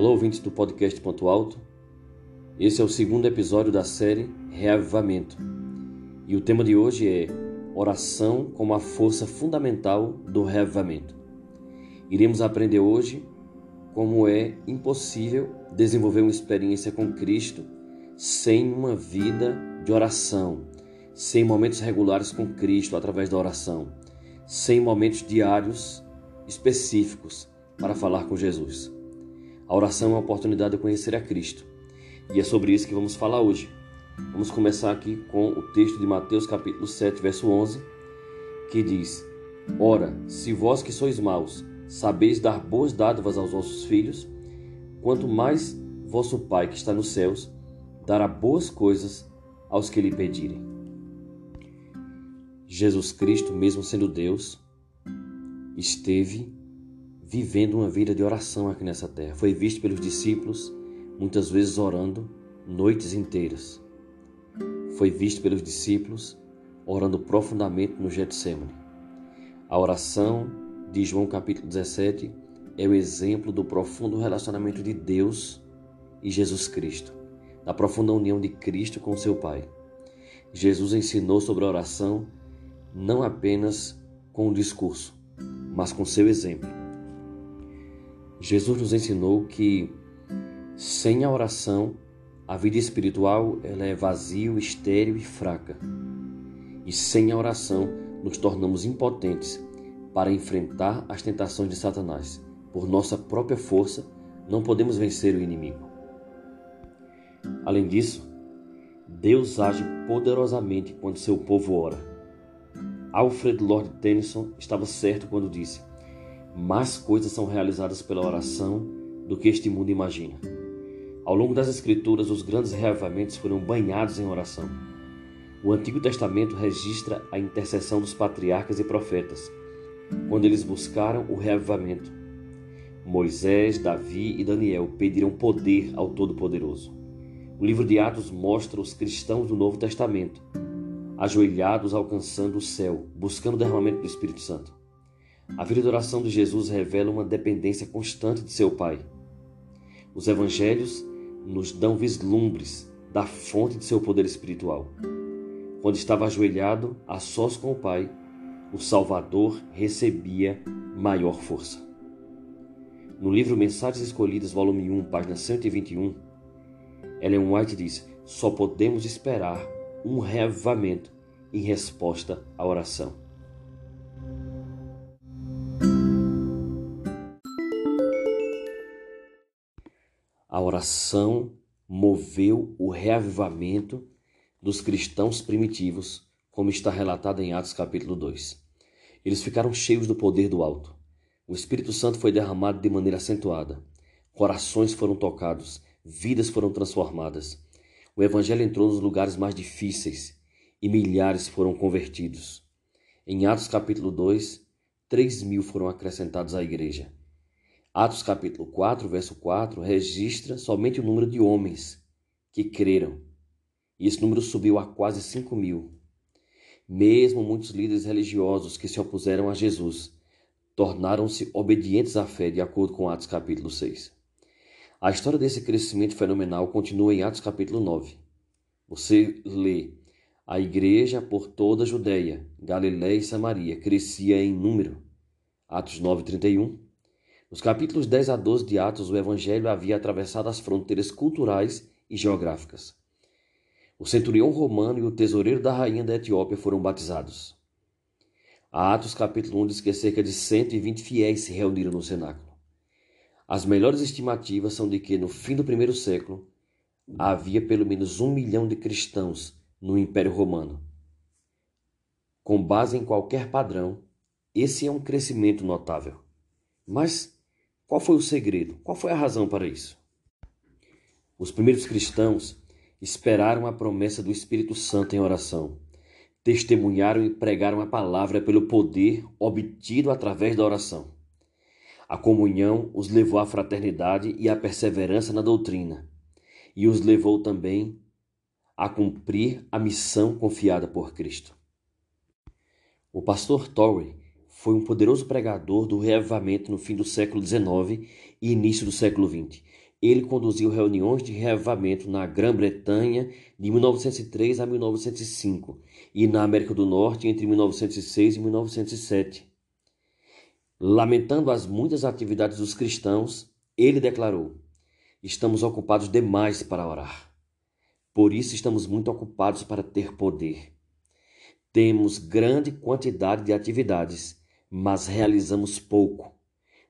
Olá, ouvintes do podcast Ponto Alto. Esse é o segundo episódio da série Reavivamento. E o tema de hoje é Oração como a força fundamental do reavivamento. Iremos aprender hoje como é impossível desenvolver uma experiência com Cristo sem uma vida de oração, sem momentos regulares com Cristo através da oração, sem momentos diários específicos para falar com Jesus. A oração é uma oportunidade de conhecer a Cristo. E é sobre isso que vamos falar hoje. Vamos começar aqui com o texto de Mateus capítulo 7, verso 11, que diz: Ora, se vós que sois maus, sabeis dar boas dádivas aos vossos filhos, quanto mais vosso Pai que está nos céus dará boas coisas aos que lhe pedirem. Jesus Cristo, mesmo sendo Deus, esteve vivendo uma vida de oração aqui nessa terra. Foi visto pelos discípulos muitas vezes orando noites inteiras. Foi visto pelos discípulos orando profundamente no Getsemane. A oração de João capítulo 17 é o exemplo do profundo relacionamento de Deus e Jesus Cristo, da profunda união de Cristo com seu Pai. Jesus ensinou sobre a oração não apenas com o discurso, mas com seu exemplo. Jesus nos ensinou que sem a oração, a vida espiritual ela é vazio, estéril e fraca. E sem a oração, nos tornamos impotentes para enfrentar as tentações de Satanás. Por nossa própria força, não podemos vencer o inimigo. Além disso, Deus age poderosamente quando seu povo ora. Alfred Lord Tennyson estava certo quando disse: mais coisas são realizadas pela oração do que este mundo imagina. Ao longo das Escrituras, os grandes reavivamentos foram banhados em oração. O Antigo Testamento registra a intercessão dos patriarcas e profetas, quando eles buscaram o reavivamento. Moisés, Davi e Daniel pediram poder ao Todo-Poderoso. O livro de Atos mostra os cristãos do Novo Testamento, ajoelhados alcançando o céu, buscando o derramamento do Espírito Santo. A vida de oração de Jesus revela uma dependência constante de seu Pai. Os evangelhos nos dão vislumbres da fonte de seu poder espiritual. Quando estava ajoelhado a sós com o Pai, o Salvador recebia maior força. No livro Mensagens Escolhidas, volume 1, página 121, Ellen White diz: Só podemos esperar um reavivamento em resposta à oração. A oração moveu o reavivamento dos cristãos primitivos, como está relatado em Atos capítulo 2. Eles ficaram cheios do poder do alto. O Espírito Santo foi derramado de maneira acentuada. Corações foram tocados, vidas foram transformadas. O evangelho entrou nos lugares mais difíceis e milhares foram convertidos. Em Atos capítulo 2, três mil foram acrescentados à igreja. Atos capítulo 4, verso 4, registra somente o número de homens que creram. E esse número subiu a quase 5 mil. Mesmo muitos líderes religiosos que se opuseram a Jesus tornaram-se obedientes à fé, de acordo com Atos capítulo 6. A história desse crescimento fenomenal continua em Atos capítulo 9. Você lê: A igreja por toda a Judéia, Galiléia e Samaria crescia em número. Atos 9, 31. Nos capítulos 10 a 12 de Atos, o Evangelho havia atravessado as fronteiras culturais e geográficas. O centurião romano e o tesoureiro da rainha da Etiópia foram batizados. A Atos capítulo 1 diz que cerca de 120 fiéis se reuniram no cenáculo. As melhores estimativas são de que, no fim do primeiro século, havia pelo menos um milhão de cristãos no Império Romano. Com base em qualquer padrão, esse é um crescimento notável. Mas qual foi o segredo? Qual foi a razão para isso? Os primeiros cristãos esperaram a promessa do Espírito Santo em oração. Testemunharam e pregaram a palavra pelo poder obtido através da oração. A comunhão os levou à fraternidade e à perseverança na doutrina, e os levou também a cumprir a missão confiada por Cristo. O pastor Torrey foi um poderoso pregador do reavivamento no fim do século XIX e início do século XX. ele conduziu reuniões de reavivamento na Grã-Bretanha de 1903 a 1905 e na América do Norte entre 1906 e 1907. Lamentando as muitas atividades dos cristãos, ele declarou: Estamos ocupados demais para orar. Por isso estamos muito ocupados para ter poder. Temos grande quantidade de atividades, mas realizamos pouco.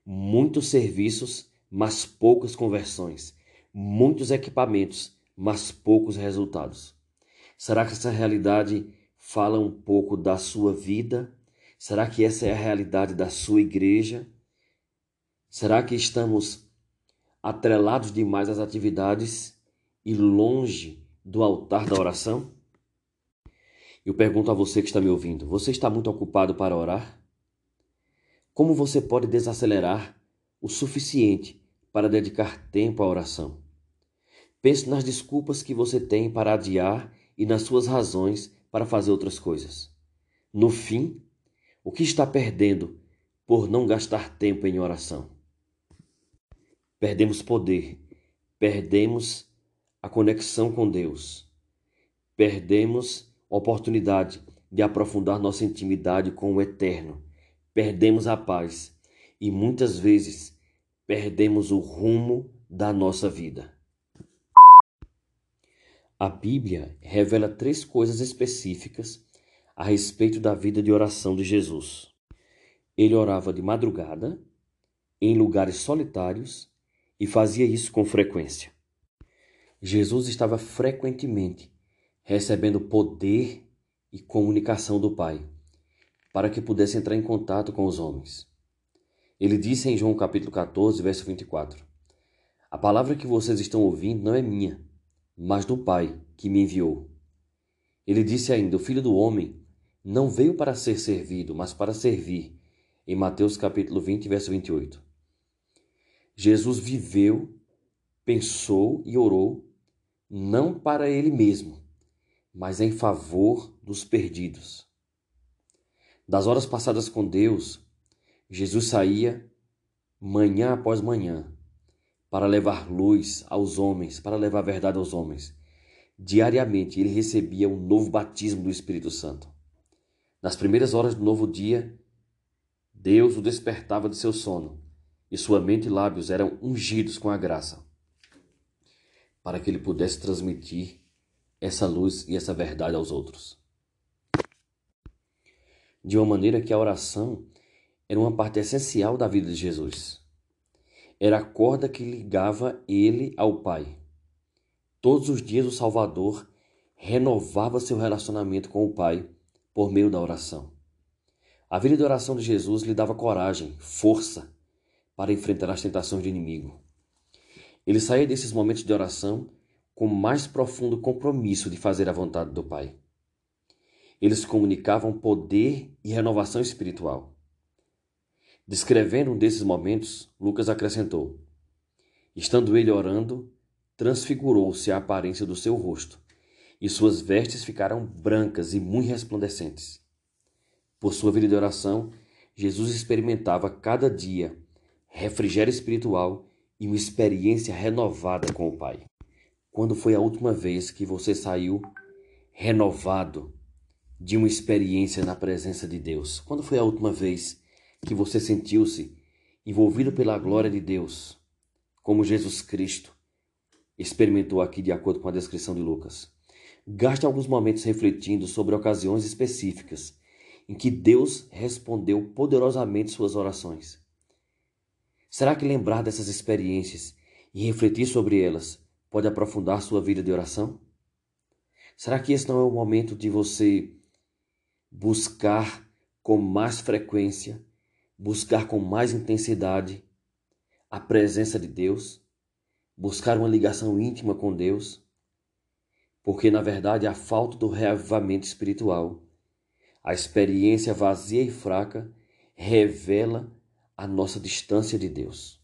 Muitos serviços mas poucas conversões, muitos equipamentos, mas poucos resultados. Será que essa realidade fala um pouco da sua vida? Será que essa é a realidade da sua igreja? Será que estamos atrelados demais às atividades e longe do altar da oração? Eu pergunto a você que está me ouvindo: você está muito ocupado para orar? Como você pode desacelerar o suficiente para dedicar tempo à oração. Pense nas desculpas que você tem para adiar e nas suas razões para fazer outras coisas. No fim, o que está perdendo por não gastar tempo em oração? Perdemos poder, perdemos a conexão com Deus, perdemos a oportunidade de aprofundar nossa intimidade com o Eterno, perdemos a paz e muitas vezes perdemos o rumo da nossa vida. A Bíblia revela três coisas específicas a respeito da vida de oração de Jesus. Ele orava de madrugada, em lugares solitários e fazia isso com frequência. Jesus estava frequentemente recebendo poder e comunicação do Pai para que pudesse entrar em contato com os homens. Ele disse em João capítulo 14, verso 24: A palavra que vocês estão ouvindo não é minha, mas do Pai que me enviou. Ele disse ainda: O filho do homem não veio para ser servido, mas para servir. Em Mateus capítulo 20, verso 28. Jesus viveu, pensou e orou não para ele mesmo, mas em favor dos perdidos. Das horas passadas com Deus, Jesus saía manhã após manhã para levar luz aos homens, para levar verdade aos homens. Diariamente ele recebia um novo batismo do Espírito Santo. Nas primeiras horas do novo dia, Deus o despertava de seu sono e sua mente e lábios eram ungidos com a graça, para que ele pudesse transmitir essa luz e essa verdade aos outros. De uma maneira que a oração era uma parte essencial da vida de Jesus. Era a corda que ligava ele ao Pai. Todos os dias o Salvador renovava seu relacionamento com o Pai por meio da oração. A vida de oração de Jesus lhe dava coragem, força para enfrentar as tentações do inimigo. Ele saía desses momentos de oração com mais profundo compromisso de fazer a vontade do Pai. Eles comunicavam poder e renovação espiritual. Descrevendo um desses momentos, Lucas acrescentou: Estando ele orando, transfigurou-se a aparência do seu rosto, e suas vestes ficaram brancas e muito resplandecentes. Por sua vida de oração, Jesus experimentava cada dia refrigério espiritual e uma experiência renovada com o Pai. Quando foi a última vez que você saiu renovado de uma experiência na presença de Deus? Quando foi a última vez que você sentiu-se envolvido pela glória de Deus, como Jesus Cristo experimentou aqui de acordo com a descrição de Lucas. Gaste alguns momentos refletindo sobre ocasiões específicas em que Deus respondeu poderosamente suas orações. Será que lembrar dessas experiências e refletir sobre elas pode aprofundar sua vida de oração? Será que esse não é o momento de você buscar com mais frequência buscar com mais intensidade a presença de Deus, buscar uma ligação íntima com Deus, porque na verdade a falta do reavivamento espiritual, a experiência vazia e fraca revela a nossa distância de Deus.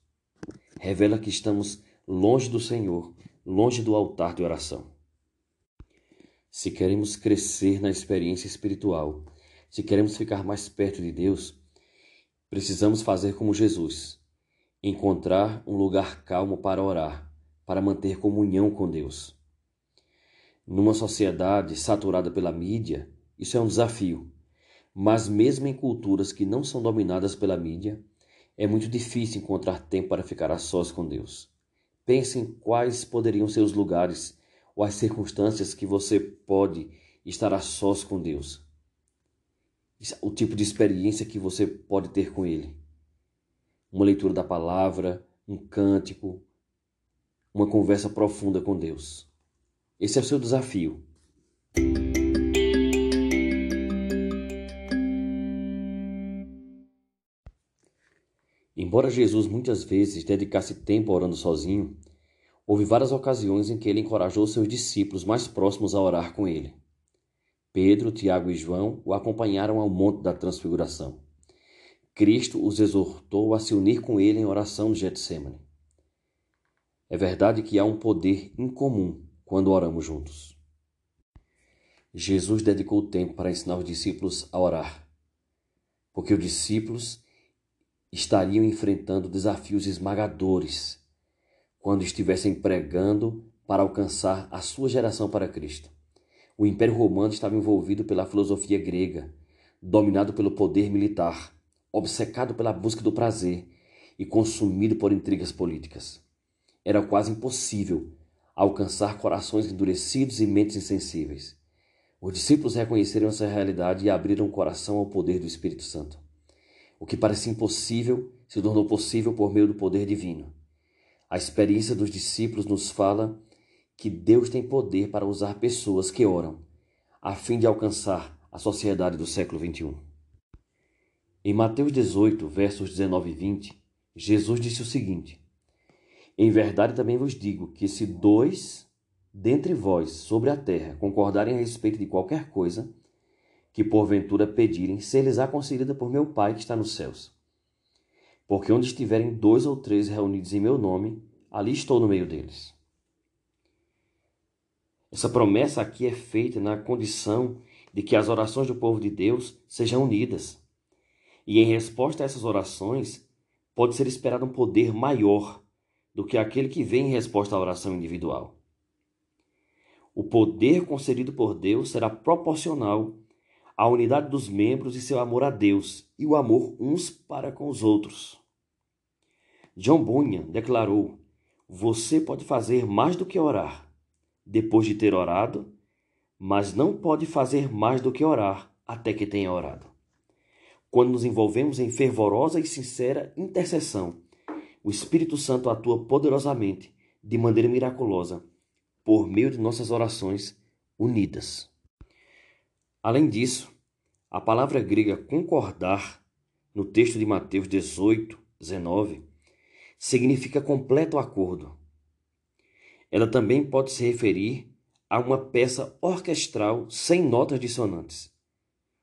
Revela que estamos longe do Senhor, longe do altar de oração. Se queremos crescer na experiência espiritual, se queremos ficar mais perto de Deus, Precisamos fazer como Jesus, encontrar um lugar calmo para orar, para manter comunhão com Deus. Numa sociedade saturada pela mídia, isso é um desafio. Mas, mesmo em culturas que não são dominadas pela mídia, é muito difícil encontrar tempo para ficar a sós com Deus. Pense em quais poderiam ser os lugares ou as circunstâncias que você pode estar a sós com Deus. O tipo de experiência que você pode ter com Ele. Uma leitura da palavra, um cântico, uma conversa profunda com Deus. Esse é o seu desafio. Embora Jesus muitas vezes dedicasse tempo orando sozinho, houve várias ocasiões em que ele encorajou seus discípulos mais próximos a orar com ele. Pedro, Tiago e João o acompanharam ao Monte da Transfiguração. Cristo os exortou a se unir com ele em oração no Getsemane. É verdade que há um poder incomum quando oramos juntos. Jesus dedicou tempo para ensinar os discípulos a orar, porque os discípulos estariam enfrentando desafios esmagadores quando estivessem pregando para alcançar a sua geração para Cristo. O Império Romano estava envolvido pela filosofia grega, dominado pelo poder militar, obcecado pela busca do prazer e consumido por intrigas políticas. Era quase impossível alcançar corações endurecidos e mentes insensíveis. Os discípulos reconheceram essa realidade e abriram o coração ao poder do Espírito Santo. O que parecia impossível se tornou possível por meio do poder divino. A experiência dos discípulos nos fala que Deus tem poder para usar pessoas que oram, a fim de alcançar a sociedade do século XXI. Em Mateus 18, versos 19 e 20, Jesus disse o seguinte: Em verdade também vos digo que se dois dentre vós sobre a terra concordarem a respeito de qualquer coisa, que porventura pedirem, ser-lhes-á concedida por meu Pai que está nos céus. Porque onde estiverem dois ou três reunidos em meu nome, ali estou no meio deles. Essa promessa aqui é feita na condição de que as orações do povo de Deus sejam unidas. E em resposta a essas orações, pode ser esperado um poder maior do que aquele que vem em resposta à oração individual. O poder concedido por Deus será proporcional a unidade dos membros e seu amor a Deus e o amor uns para com os outros. John Bunyan declarou: Você pode fazer mais do que orar depois de ter orado, mas não pode fazer mais do que orar até que tenha orado. Quando nos envolvemos em fervorosa e sincera intercessão, o Espírito Santo atua poderosamente, de maneira miraculosa, por meio de nossas orações unidas. Além disso, a palavra grega concordar, no texto de Mateus 18, 19, significa completo acordo. Ela também pode se referir a uma peça orquestral sem notas dissonantes,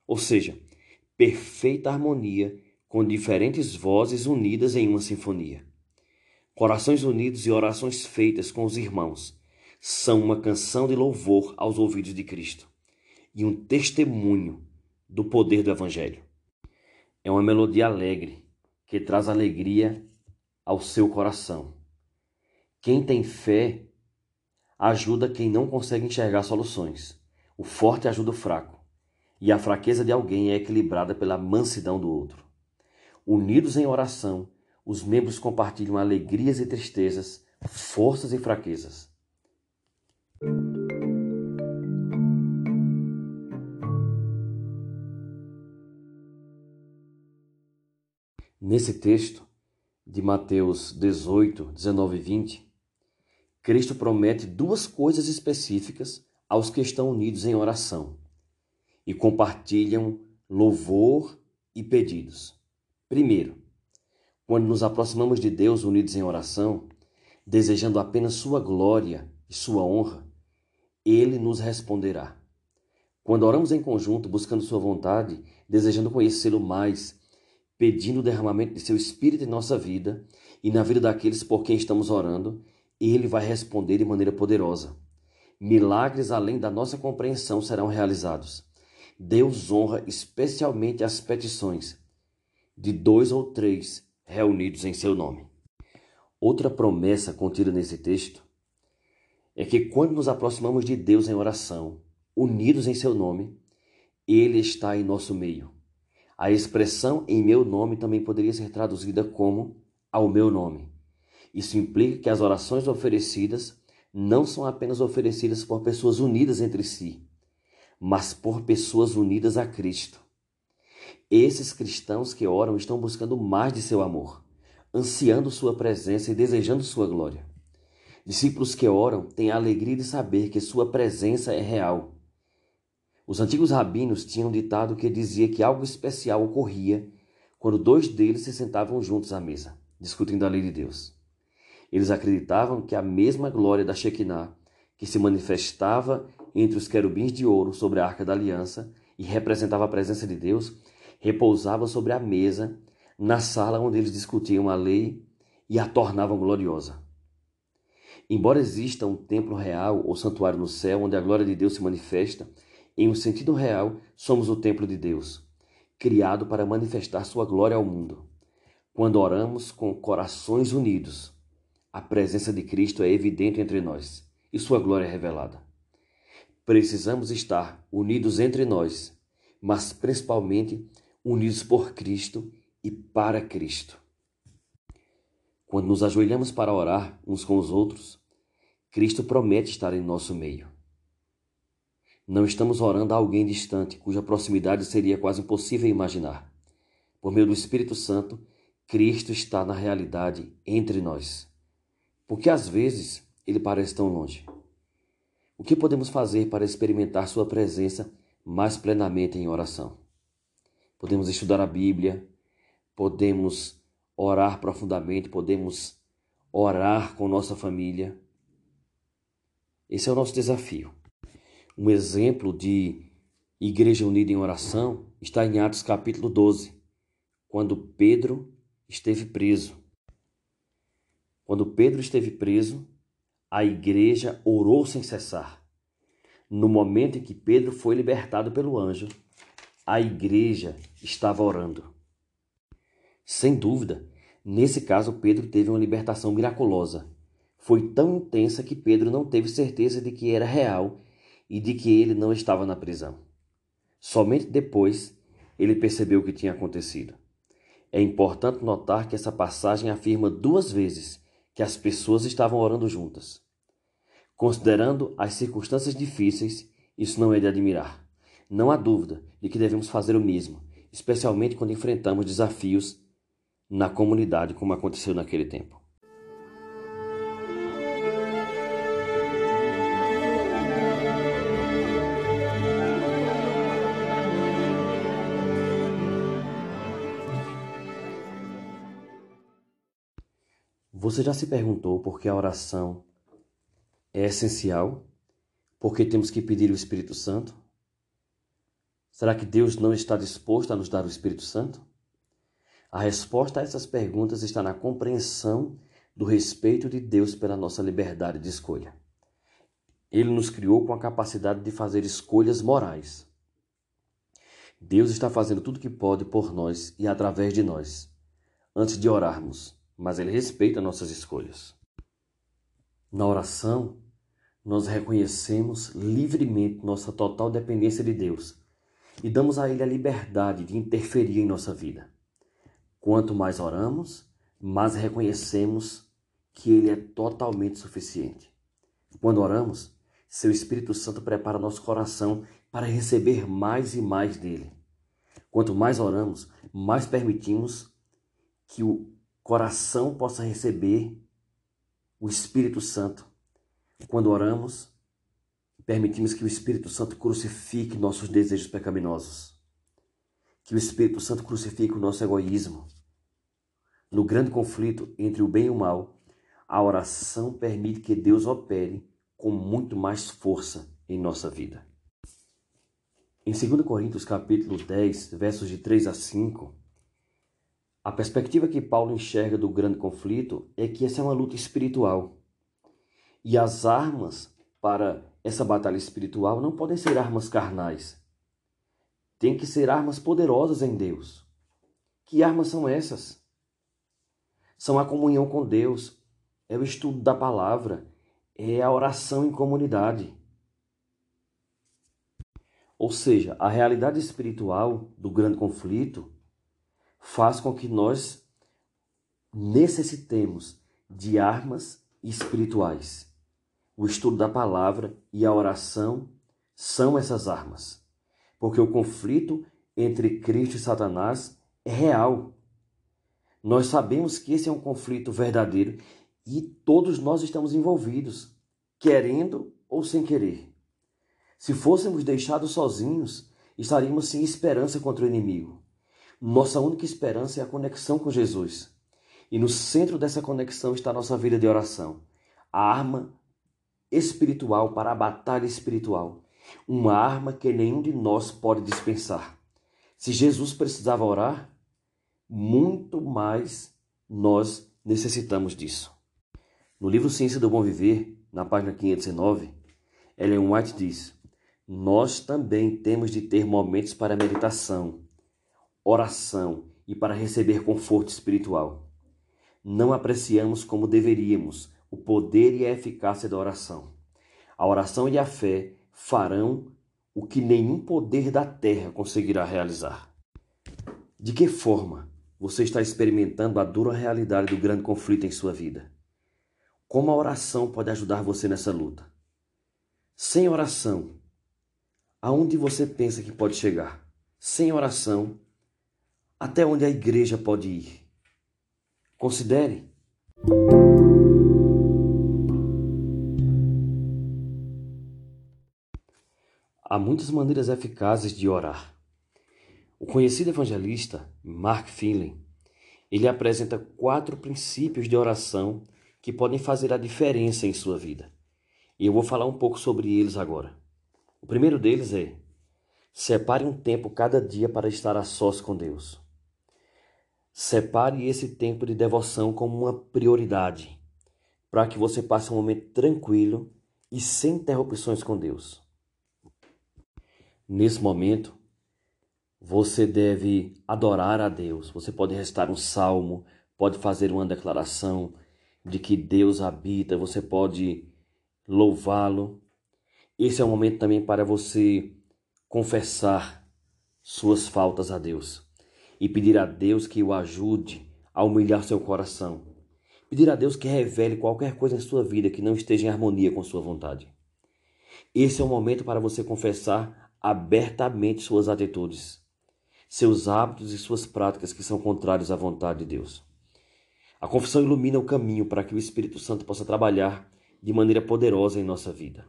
ou seja, perfeita harmonia com diferentes vozes unidas em uma sinfonia. Corações unidos e orações feitas com os irmãos são uma canção de louvor aos ouvidos de Cristo e um testemunho do poder do Evangelho. É uma melodia alegre que traz alegria ao seu coração. Quem tem fé ajuda quem não consegue enxergar soluções. O forte ajuda o fraco, e a fraqueza de alguém é equilibrada pela mansidão do outro. Unidos em oração, os membros compartilham alegrias e tristezas, forças e fraquezas. Nesse texto de Mateus 18, 19 e 20, Cristo promete duas coisas específicas aos que estão unidos em oração e compartilham louvor e pedidos. Primeiro, quando nos aproximamos de Deus unidos em oração, desejando apenas Sua glória e Sua honra, Ele nos responderá. Quando oramos em conjunto, buscando Sua vontade, desejando conhecê-lo mais pedindo o derramamento de seu espírito em nossa vida e na vida daqueles por quem estamos orando, ele vai responder de maneira poderosa. Milagres além da nossa compreensão serão realizados. Deus honra especialmente as petições de dois ou três reunidos em seu nome. Outra promessa contida nesse texto é que quando nos aproximamos de Deus em oração, unidos em seu nome, ele está em nosso meio. A expressão em meu nome também poderia ser traduzida como ao meu nome. Isso implica que as orações oferecidas não são apenas oferecidas por pessoas unidas entre si, mas por pessoas unidas a Cristo. Esses cristãos que oram estão buscando mais de seu amor, ansiando sua presença e desejando sua glória. Discípulos que oram têm a alegria de saber que sua presença é real os antigos rabinos tinham ditado que dizia que algo especial ocorria quando dois deles se sentavam juntos à mesa, discutindo a lei de Deus. Eles acreditavam que a mesma glória da Shekinah, que se manifestava entre os querubins de ouro sobre a arca da aliança e representava a presença de Deus, repousava sobre a mesa na sala onde eles discutiam a lei e a tornavam gloriosa. Embora exista um templo real ou santuário no céu onde a glória de Deus se manifesta, em um sentido real, somos o templo de Deus, criado para manifestar sua glória ao mundo. Quando oramos com corações unidos, a presença de Cristo é evidente entre nós e sua glória é revelada. Precisamos estar unidos entre nós, mas principalmente unidos por Cristo e para Cristo. Quando nos ajoelhamos para orar uns com os outros, Cristo promete estar em nosso meio. Não estamos orando a alguém distante, cuja proximidade seria quase impossível imaginar. Por meio do Espírito Santo, Cristo está na realidade entre nós. Porque às vezes ele parece tão longe. O que podemos fazer para experimentar Sua presença mais plenamente em oração? Podemos estudar a Bíblia, podemos orar profundamente, podemos orar com nossa família. Esse é o nosso desafio. Um exemplo de igreja unida em oração está em Atos capítulo 12, quando Pedro esteve preso. Quando Pedro esteve preso, a igreja orou sem cessar. No momento em que Pedro foi libertado pelo anjo, a igreja estava orando. Sem dúvida, nesse caso Pedro teve uma libertação miraculosa. Foi tão intensa que Pedro não teve certeza de que era real e de que ele não estava na prisão. Somente depois ele percebeu o que tinha acontecido. É importante notar que essa passagem afirma duas vezes que as pessoas estavam orando juntas. Considerando as circunstâncias difíceis, isso não é de admirar. Não há dúvida de que devemos fazer o mesmo, especialmente quando enfrentamos desafios na comunidade, como aconteceu naquele tempo. Você já se perguntou por que a oração é essencial? Por que temos que pedir o Espírito Santo? Será que Deus não está disposto a nos dar o Espírito Santo? A resposta a essas perguntas está na compreensão do respeito de Deus pela nossa liberdade de escolha. Ele nos criou com a capacidade de fazer escolhas morais. Deus está fazendo tudo o que pode por nós e através de nós. Antes de orarmos, mas Ele respeita nossas escolhas. Na oração, nós reconhecemos livremente nossa total dependência de Deus e damos a Ele a liberdade de interferir em nossa vida. Quanto mais oramos, mais reconhecemos que Ele é totalmente suficiente. Quando oramos, seu Espírito Santo prepara nosso coração para receber mais e mais dele. Quanto mais oramos, mais permitimos que o coração possa receber o Espírito Santo. Quando oramos, permitimos que o Espírito Santo crucifique nossos desejos pecaminosos. Que o Espírito Santo crucifique o nosso egoísmo. No grande conflito entre o bem e o mal, a oração permite que Deus opere com muito mais força em nossa vida. Em 2 Coríntios capítulo 10, versos de 3 a 5, a perspectiva que Paulo enxerga do grande conflito é que essa é uma luta espiritual. E as armas para essa batalha espiritual não podem ser armas carnais. Tem que ser armas poderosas em Deus. Que armas são essas? São a comunhão com Deus, é o estudo da palavra, é a oração em comunidade. Ou seja, a realidade espiritual do grande conflito faz com que nós necessitemos de armas espirituais. O estudo da palavra e a oração são essas armas. Porque o conflito entre Cristo e Satanás é real. Nós sabemos que esse é um conflito verdadeiro e todos nós estamos envolvidos, querendo ou sem querer. Se fôssemos deixados sozinhos, estaríamos sem esperança contra o inimigo. Nossa única esperança é a conexão com Jesus. E no centro dessa conexão está a nossa vida de oração, a arma espiritual para a batalha espiritual, uma arma que nenhum de nós pode dispensar. Se Jesus precisava orar, muito mais nós necessitamos disso. No livro Ciência do Bom Viver, na página 509, Ellen White diz: Nós também temos de ter momentos para meditação, oração e para receber conforto espiritual. Não apreciamos como deveríamos o poder e a eficácia da oração. A oração e a fé farão o que nenhum poder da terra conseguirá realizar. De que forma você está experimentando a dura realidade do grande conflito em sua vida? Como a oração pode ajudar você nessa luta? Sem oração, aonde você pensa que pode chegar? Sem oração, até onde a igreja pode ir? Considere. Há muitas maneiras eficazes de orar. O conhecido evangelista Mark Finley, ele apresenta quatro princípios de oração que podem fazer a diferença em sua vida. E eu vou falar um pouco sobre eles agora. O primeiro deles é: separe um tempo cada dia para estar a sós com Deus. Separe esse tempo de devoção como uma prioridade, para que você passe um momento tranquilo e sem interrupções com Deus. Nesse momento, você deve adorar a Deus. Você pode recitar um salmo, pode fazer uma declaração, de que Deus habita, você pode louvá-lo. Esse é o momento também para você confessar suas faltas a Deus e pedir a Deus que o ajude a humilhar seu coração. Pedir a Deus que revele qualquer coisa em sua vida que não esteja em harmonia com sua vontade. Esse é o momento para você confessar abertamente suas atitudes, seus hábitos e suas práticas que são contrários à vontade de Deus. A confissão ilumina o caminho para que o Espírito Santo possa trabalhar de maneira poderosa em nossa vida.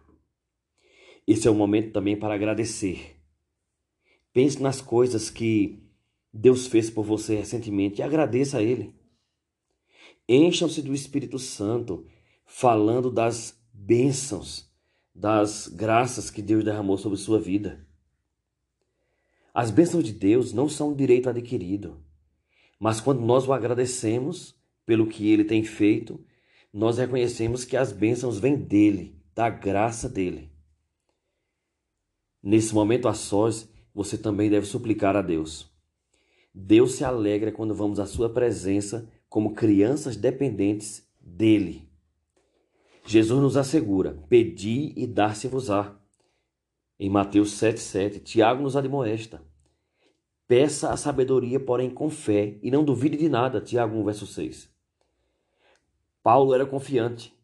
Esse é o momento também para agradecer. Pense nas coisas que Deus fez por você recentemente e agradeça a Ele. Encham-se do Espírito Santo, falando das bênçãos, das graças que Deus derramou sobre sua vida. As bênçãos de Deus não são um direito adquirido, mas quando nós o agradecemos, pelo que ele tem feito, nós reconhecemos que as bênçãos vêm dele, da graça dele. Nesse momento a sós, você também deve suplicar a Deus. Deus se alegra quando vamos à sua presença como crianças dependentes dele. Jesus nos assegura: pedi e dar-se-vos-á. Em Mateus 7,7, Tiago nos admoesta. Peça a sabedoria, porém com fé, e não duvide de nada. Tiago 1, verso 6. Paulo era confiante.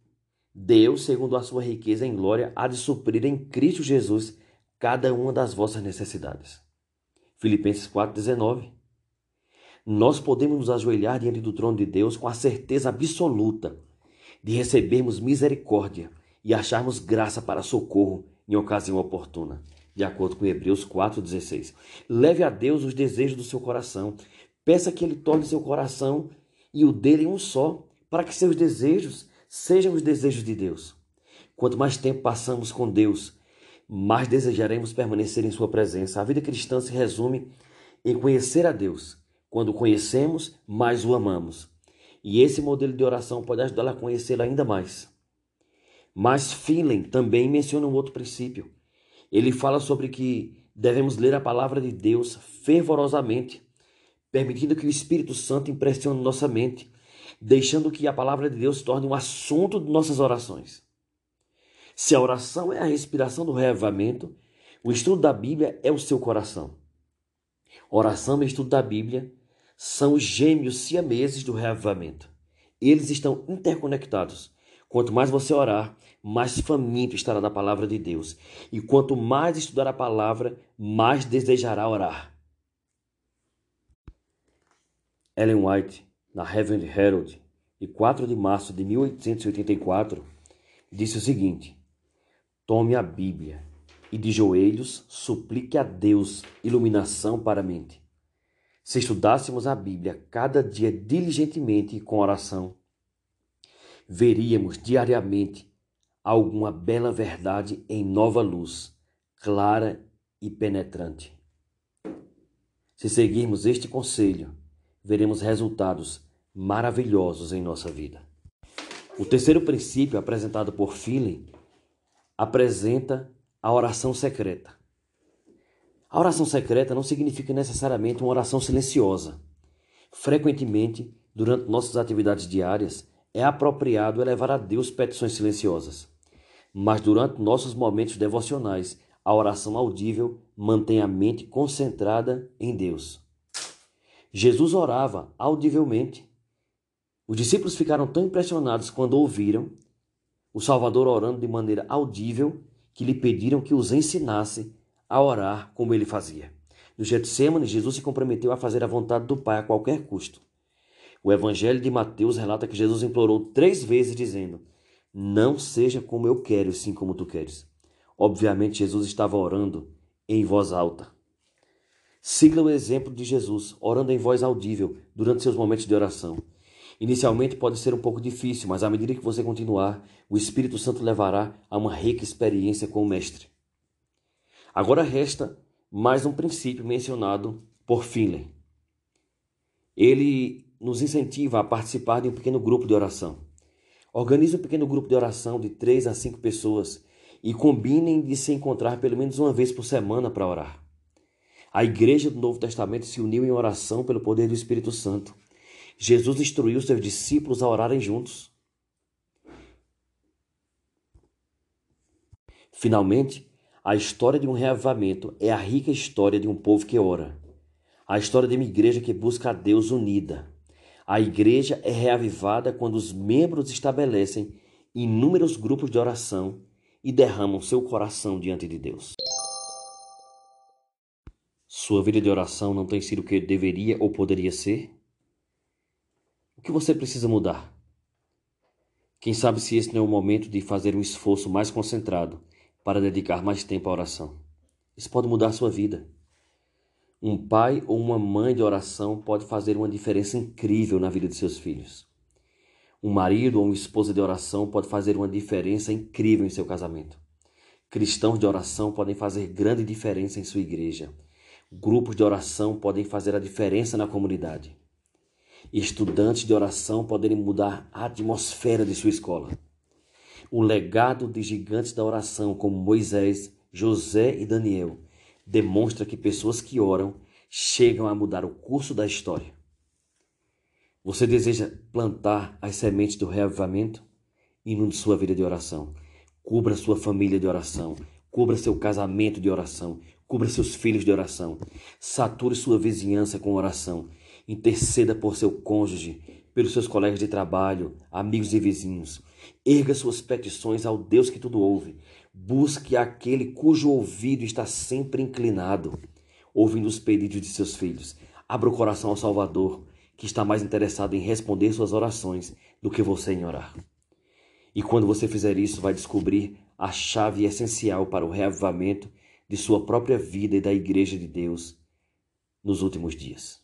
Deus, segundo a sua riqueza em glória, há de suprir em Cristo Jesus cada uma das vossas necessidades. Filipenses 4,19 Nós podemos nos ajoelhar diante do trono de Deus com a certeza absoluta de recebermos misericórdia e acharmos graça para socorro em ocasião oportuna, de acordo com Hebreus 4,16. Leve a Deus os desejos do seu coração, peça que Ele torne seu coração e o dele um só, para que seus desejos sejam os desejos de Deus. Quanto mais tempo passamos com Deus, mais desejaremos permanecer em Sua presença. A vida cristã se resume em conhecer a Deus. Quando conhecemos, mais o amamos. E esse modelo de oração pode ajudá-lo a conhecê-lo ainda mais. Mas Finley também menciona um outro princípio. Ele fala sobre que devemos ler a palavra de Deus fervorosamente, permitindo que o Espírito Santo impressione nossa mente deixando que a palavra de Deus torne um assunto de nossas orações. Se a oração é a respiração do reavivamento, o estudo da Bíblia é o seu coração. Oração e estudo da Bíblia são os gêmeos siameses do reavivamento. Eles estão interconectados. Quanto mais você orar, mais faminto estará da palavra de Deus. E quanto mais estudar a palavra, mais desejará orar. Ellen White, na Heaven Herald, de 4 de março de 1884, disse o seguinte: Tome a Bíblia e de joelhos suplique a Deus iluminação para a mente. Se estudássemos a Bíblia cada dia diligentemente e com oração, veríamos diariamente alguma bela verdade em nova luz, clara e penetrante. Se seguirmos este conselho, veremos resultados maravilhosos em nossa vida. O terceiro princípio apresentado por Feeling apresenta a oração secreta. A oração secreta não significa necessariamente uma oração silenciosa. Frequentemente, durante nossas atividades diárias, é apropriado elevar a Deus petições silenciosas. Mas durante nossos momentos devocionais, a oração audível mantém a mente concentrada em Deus. Jesus orava audivelmente. Os discípulos ficaram tão impressionados quando ouviram o Salvador orando de maneira audível que lhe pediram que os ensinasse a orar como ele fazia. No Getsemane, Jesus se comprometeu a fazer a vontade do Pai a qualquer custo. O Evangelho de Mateus relata que Jesus implorou três vezes, dizendo: Não seja como eu quero, sim como tu queres. Obviamente, Jesus estava orando em voz alta. Siga o exemplo de Jesus, orando em voz audível durante seus momentos de oração. Inicialmente pode ser um pouco difícil, mas à medida que você continuar, o Espírito Santo levará a uma rica experiência com o Mestre. Agora resta mais um princípio mencionado por Finley. Ele nos incentiva a participar de um pequeno grupo de oração. Organize um pequeno grupo de oração de três a cinco pessoas e combinem de se encontrar pelo menos uma vez por semana para orar. A igreja do Novo Testamento se uniu em oração pelo poder do Espírito Santo. Jesus instruiu seus discípulos a orarem juntos. Finalmente, a história de um reavivamento é a rica história de um povo que ora. A história de uma igreja que busca a Deus unida. A igreja é reavivada quando os membros estabelecem inúmeros grupos de oração e derramam seu coração diante de Deus. Sua vida de oração não tem sido o que deveria ou poderia ser? O que você precisa mudar? Quem sabe se esse não é o momento de fazer um esforço mais concentrado para dedicar mais tempo à oração. Isso pode mudar a sua vida. Um pai ou uma mãe de oração pode fazer uma diferença incrível na vida de seus filhos. Um marido ou uma esposa de oração pode fazer uma diferença incrível em seu casamento. Cristãos de oração podem fazer grande diferença em sua igreja. Grupos de oração podem fazer a diferença na comunidade estudantes de oração poderem mudar a atmosfera de sua escola. O legado de gigantes da oração como Moisés, José e Daniel demonstra que pessoas que oram chegam a mudar o curso da história. Você deseja plantar as sementes do reavivamento? Inunde sua vida de oração. Cubra sua família de oração. Cubra seu casamento de oração. Cubra seus filhos de oração. Sature sua vizinhança com oração. Interceda por seu cônjuge, pelos seus colegas de trabalho, amigos e vizinhos. Erga suas petições ao Deus que tudo ouve. Busque aquele cujo ouvido está sempre inclinado, ouvindo os pedidos de seus filhos. Abra o coração ao Salvador, que está mais interessado em responder suas orações do que você em orar. E quando você fizer isso, vai descobrir a chave essencial para o reavivamento de sua própria vida e da Igreja de Deus nos últimos dias.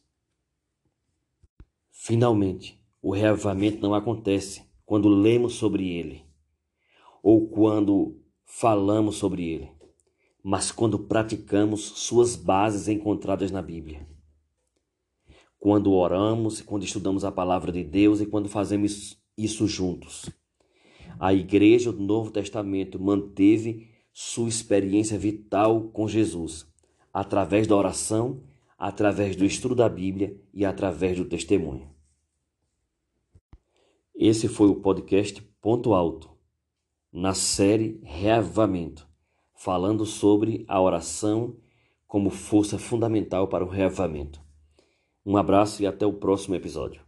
Finalmente, o reavivamento não acontece quando lemos sobre ele ou quando falamos sobre ele, mas quando praticamos suas bases encontradas na Bíblia. Quando oramos quando estudamos a palavra de Deus e quando fazemos isso juntos. A igreja do Novo Testamento manteve sua experiência vital com Jesus através da oração, através do estudo da Bíblia e através do testemunho. Esse foi o podcast Ponto Alto. na série Reavivamento, falando sobre a oração como força fundamental para o reavivamento. Um abraço e até o próximo episódio.